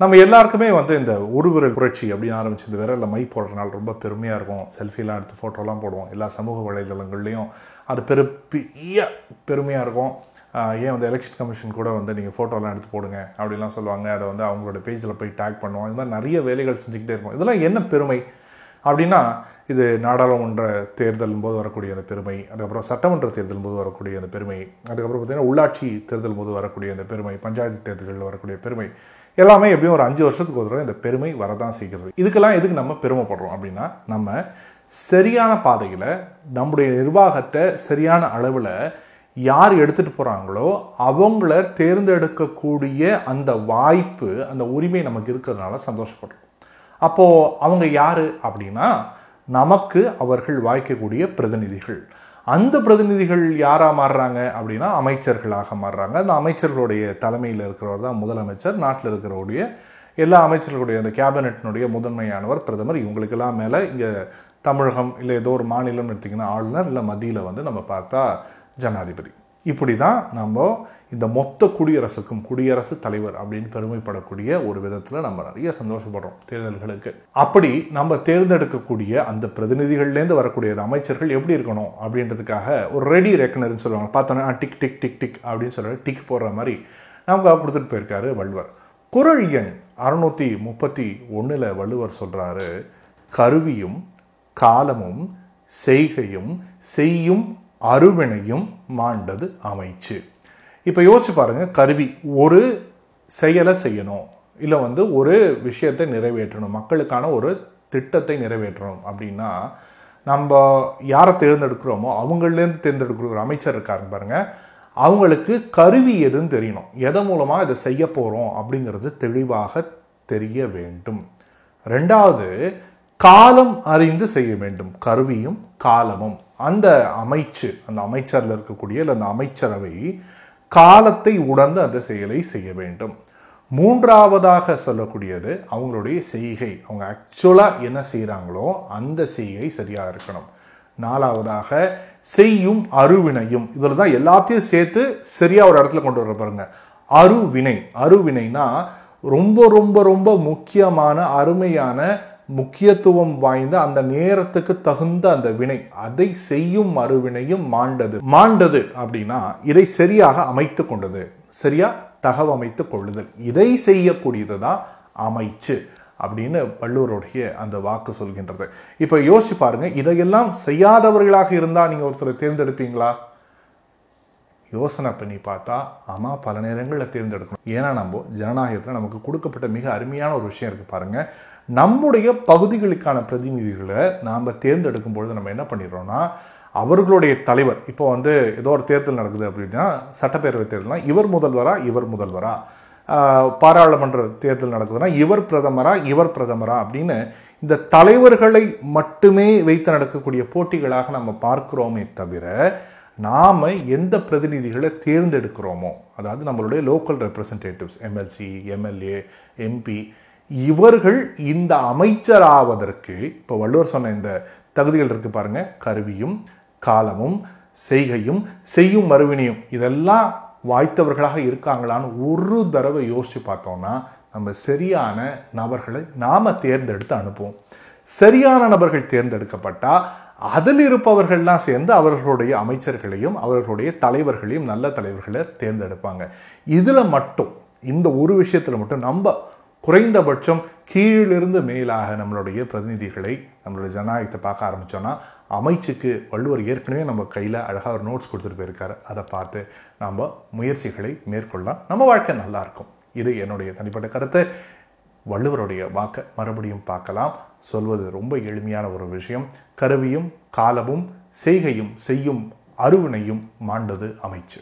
நம்ம எல்லாருக்குமே வந்து இந்த ஒரு விரல் புரட்சி அப்படின்னு ஆரம்பிச்சு இந்த விரலில் மை போடுறதுனால ரொம்ப பெருமையாக இருக்கும். செல்ஃபிலாம் எடுத்து ஃபோட்டோலாம் போடுவோம். எல்லா சமூக வலைதளங்கள்லையும் அது பெருப்பிய பெரிய பெருமையாக இருக்கும் ஏன் வந்து எலெக்ஷன் கமிஷன் கூட வந்து நீங்கள் ஃபோட்டோலாம் எடுத்து போடுங்க அப்படிலாம் சொல்லுவாங்க. அதை வந்து அவங்களோட பேஜில் போய் டேக் பண்ணுவோம். இது மாதிரி நிறைய வேலைகள் செஞ்சுக்கிட்டே இருப்போம். இதெல்லாம் என்ன பெருமை? அப்படின்னா இது நாடாளுமன்ற தேர்தல் போது வரக்கூடிய அந்த பெருமை அதுக்கப்புறம் சட்டமன்ற தேர்தல் போது வரக்கூடிய அந்த பெருமை அதுக்கப்புறம் பார்த்திங்கன்னா உள்ளாட்சி தேர்தல் போது வரக்கூடிய அந்த பெருமை பஞ்சாயத்து தேர்தல்களில் வரக்கூடிய பெருமை எல்லாமே எப்படியும் ஒரு அஞ்சு வருஷத்துக்கு ஒரு தடவை இந்த பெருமை வரதான் செய்கிறது. இதுக்கெல்லாம் எதுக்கு நம்ம பெருமைப்படுறோம் அப்படின்னா நம்ம சரியான பாதையில் நம்முடைய நிர்வாகத்தை சரியான அளவில் யார் எடுத்துகிட்டு போகிறாங்களோ அவங்கள தேர்ந்தெடுக்கக்கூடிய அந்த வாய்ப்பு அந்த உரிமை நமக்கு இருக்கிறதுனால சந்தோஷப்படுறோம். அப்போது அவங்க யார் அப்படின்னா நமக்கு அவர்கள் வாய்க்கக்கூடிய பிரதிநிதிகள். அந்த பிரதிநிதிகள் யாராக மாறுறாங்க அப்படின்னா அமைச்சர்களாக மாறுறாங்க. அந்த அமைச்சர்களுடைய தலைமையில் இருக்கிறவர் தான் முதலமைச்சர். நாட்டில் இருக்கிறவருடைய எல்லா அமைச்சர்களுடைய அந்த கேபினெட்டினுடைய முதன்மையானவர் பிரதமர். இவங்களுக்கெல்லாம் மேலே இங்கே தமிழகம் இல்லை ஏதோ ஒரு மாநிலம் எடுத்திங்கன்னா ஆளுநர் இல்லை மத்தியில் வந்து நம்ம பார்த்தா ஜனாதிபதி. இப்படி தான் நம்ம இந்த மொத்த குடியரசுக்கும் குடியரசு தலைவர் அப்படின்னு பெருமைப்படக்கூடிய ஒரு விதத்தில் நம்ம நிறைய சந்தோஷப்படுறோம் தேர்தல்களுக்கு. அப்படி நம்ம தேர்ந்தெடுக்கக்கூடிய அந்த பிரதிநிதிகள்லேருந்து வரக்கூடிய அமைச்சர்கள் எப்படி இருக்கணும் அப்படின்றதுக்காக ஒரு ரெடி ரெக்கனர்னு சொல்லுவாங்க. பார்த்தோன்னா டிக் டிக் டிக் டிக் அப்படின்னு சொல்கிற டிக் போடுற மாதிரி நமக்கு கொடுத்துட்டு போயிருக்காரு வள்ளுவர். குரல் எண் அறுநூற்றி முப்பத்தி ஒன்றில் வள்ளுவர் சொல்கிறாரு கருவியும் காலமும் செய்கையும் செய்யும் அருவினையும் மாண்டது அமைச்சு. இப்போ யோசிச்சு பாருங்க கருவி ஒரு செயலை செய்யணும் இல்லை வந்து ஒரு விஷயத்தை நிறைவேற்றணும் மக்களுக்கான ஒரு திட்டத்தை நிறைவேற்றணும் அப்படின்னா நம்ம யாரை தேர்ந்தெடுக்கிறோமோ அவங்கள்லேருந்து தேர்ந்தெடுக்கிற ஒரு அமைச்சர் இருக்காருங்க பாருங்க அவங்களுக்கு கருவி எதுன்னு தெரியணும். எதன் மூலமாக இதை செய்ய போகிறோம் அப்படிங்கிறது தெளிவாக தெரிய வேண்டும். ரெண்டாவது காலம் அறிந்து செய்ய வேண்டும். கருவியும் காலமும். அந்த அமைச்சு அந்த அமைச்சரில் இருக்கக்கூடிய இல்லை அந்த அமைச்சரவை காலத்தை உணர்ந்து அந்த செயலை செய்ய வேண்டும். மூன்றாவதாக சொல்லக்கூடியது அவங்களுடைய செய்கை. அவங்க ஆக்சுவலாக என்ன செய்கிறாங்களோ அந்த செய்கை சரியாக இருக்கணும். நாலாவதாக செய்யும் அருவினையும். இதில் தான் எல்லாத்தையும் சேர்த்து சரியாக ஒரு இடத்துல கொண்டு வர பாருங்க. அருவினை. அருவினைனா ரொம்ப ரொம்ப ரொம்ப முக்கியமான அருமையான முக்கியத்துவம் வாய்ந்த அந்த நேரத்துக்கு தகுந்த அந்த வினை. அதை செய்யும் மறுவினையும் மாண்டது. மாண்டது அப்படின்னா இதை சரியாக அமைத்து கொண்டது. சரியா? தகவமைத்து கொள்ளுதல். இதை செய்யக்கூடியது தான் அமைச்சு அப்படின்னு வள்ளுவருடைய அந்த வாக்கு சொல்கின்றது. இப்போ யோசிச்சு பாருங்க இதையெல்லாம் செய்யாதவர்களாக இருந்தால் நீங்கள் ஒருத்தரை தேர்ந்தெடுப்பீங்களா? யோசனை பண்ணி பார்த்தா ஆமாம் பல நேரங்களில் தேர்ந்தெடுக்கணும். ஏன்னா நம்ம ஜனநாயகத்தில் நமக்கு கொடுக்கப்பட்ட மிக அருமையான ஒரு விஷயம் இருக்குது பாருங்கள் நம்முடைய பகுதிகளுக்கான பிரதிநிதிகளை நாம் தேர்ந்தெடுக்கும் பொழுது நம்ம என்ன பண்ணிடுறோம்னா அவர்களுடைய தலைவர் இப்போ வந்து ஏதோ ஒரு தேர்தல் நடக்குது அப்படின்னா சட்டப்பேரவை தேர்தல்னா இவர் முதல்வரா இவர் முதல்வரா? பாராளுமன்ற தேர்தல் நடக்குதுன்னா இவர் பிரதமரா இவர் பிரதமரா அப்படின்னு இந்த தலைவர்களை மட்டுமே வைத்து நடக்கக்கூடிய போட்டிகளாக நம்ம பார்க்குறோமே தவிர நாம் எந்த பிரதிநிதிகளை தேர்ந்தெடுக்கிறோமோ அதாவது நம்மளுடைய local representatives MLC MLA MP இவர்கள் இந்த அமைச்சராவதற்கு இப்போ வள்ளுவர் சொன்ன இந்த தகுதிகள் இருக்குது பாருங்க. கருவியும் காலமும் செய்கையும் செய்யும் மறுவினையும் இதெல்லாம் வாய்த்தவர்களாக இருக்காங்களான்னு ஒரு தடவை யோசித்து பார்த்தோம்னா நம்ம சரியான நபர்களை நாம் தேர்ந்தெடுத்து அனுப்புவோம். சரியான நபர்கள் தேர்ந்தெடுக்கப்பட்டால் அதில் இருப்பவர்கள்லாம் சேர்ந்து அவர்களுடைய அமைச்சர்களையும் அவர்களுடைய தலைவர்களையும் நல்ல தலைவர்களை தேர்ந்தெடுப்பாங்க. இதில் மட்டும் இந்த ஒரு விஷயத்தில் மட்டும் நம்ம குறைந்தபட்சம் கீழிலிருந்து மேலாக நம்மளுடைய பிரதிநிதிகளை நம்மளுடைய ஜனநாயகத்தை பார்க்க ஆரம்பித்தோன்னா அமைச்சுக்கு வள்ளுவர் ஏற்கனவே நம்ம கையில் அழகாக ஒரு நோட்ஸ் கொடுத்துட்டு போயிருக்காரு. அதை பார்த்து நம்ம முயற்சிகளை மேற்கொள்ளலாம். நம்ம வாழ்க்கை நல்லாயிருக்கும் இது என்னுடைய தனிப்பட்ட கருத்து. வள்ளுவருடைய வாக்கை மறுபடியும் பார்க்கலாம். சொல்வது ரொம்ப எளிமையான ஒரு விஷயம். கருவியும் காலமும் செய்கையும் செய்யும் அருவினையும் மாண்டது அமைச்சு.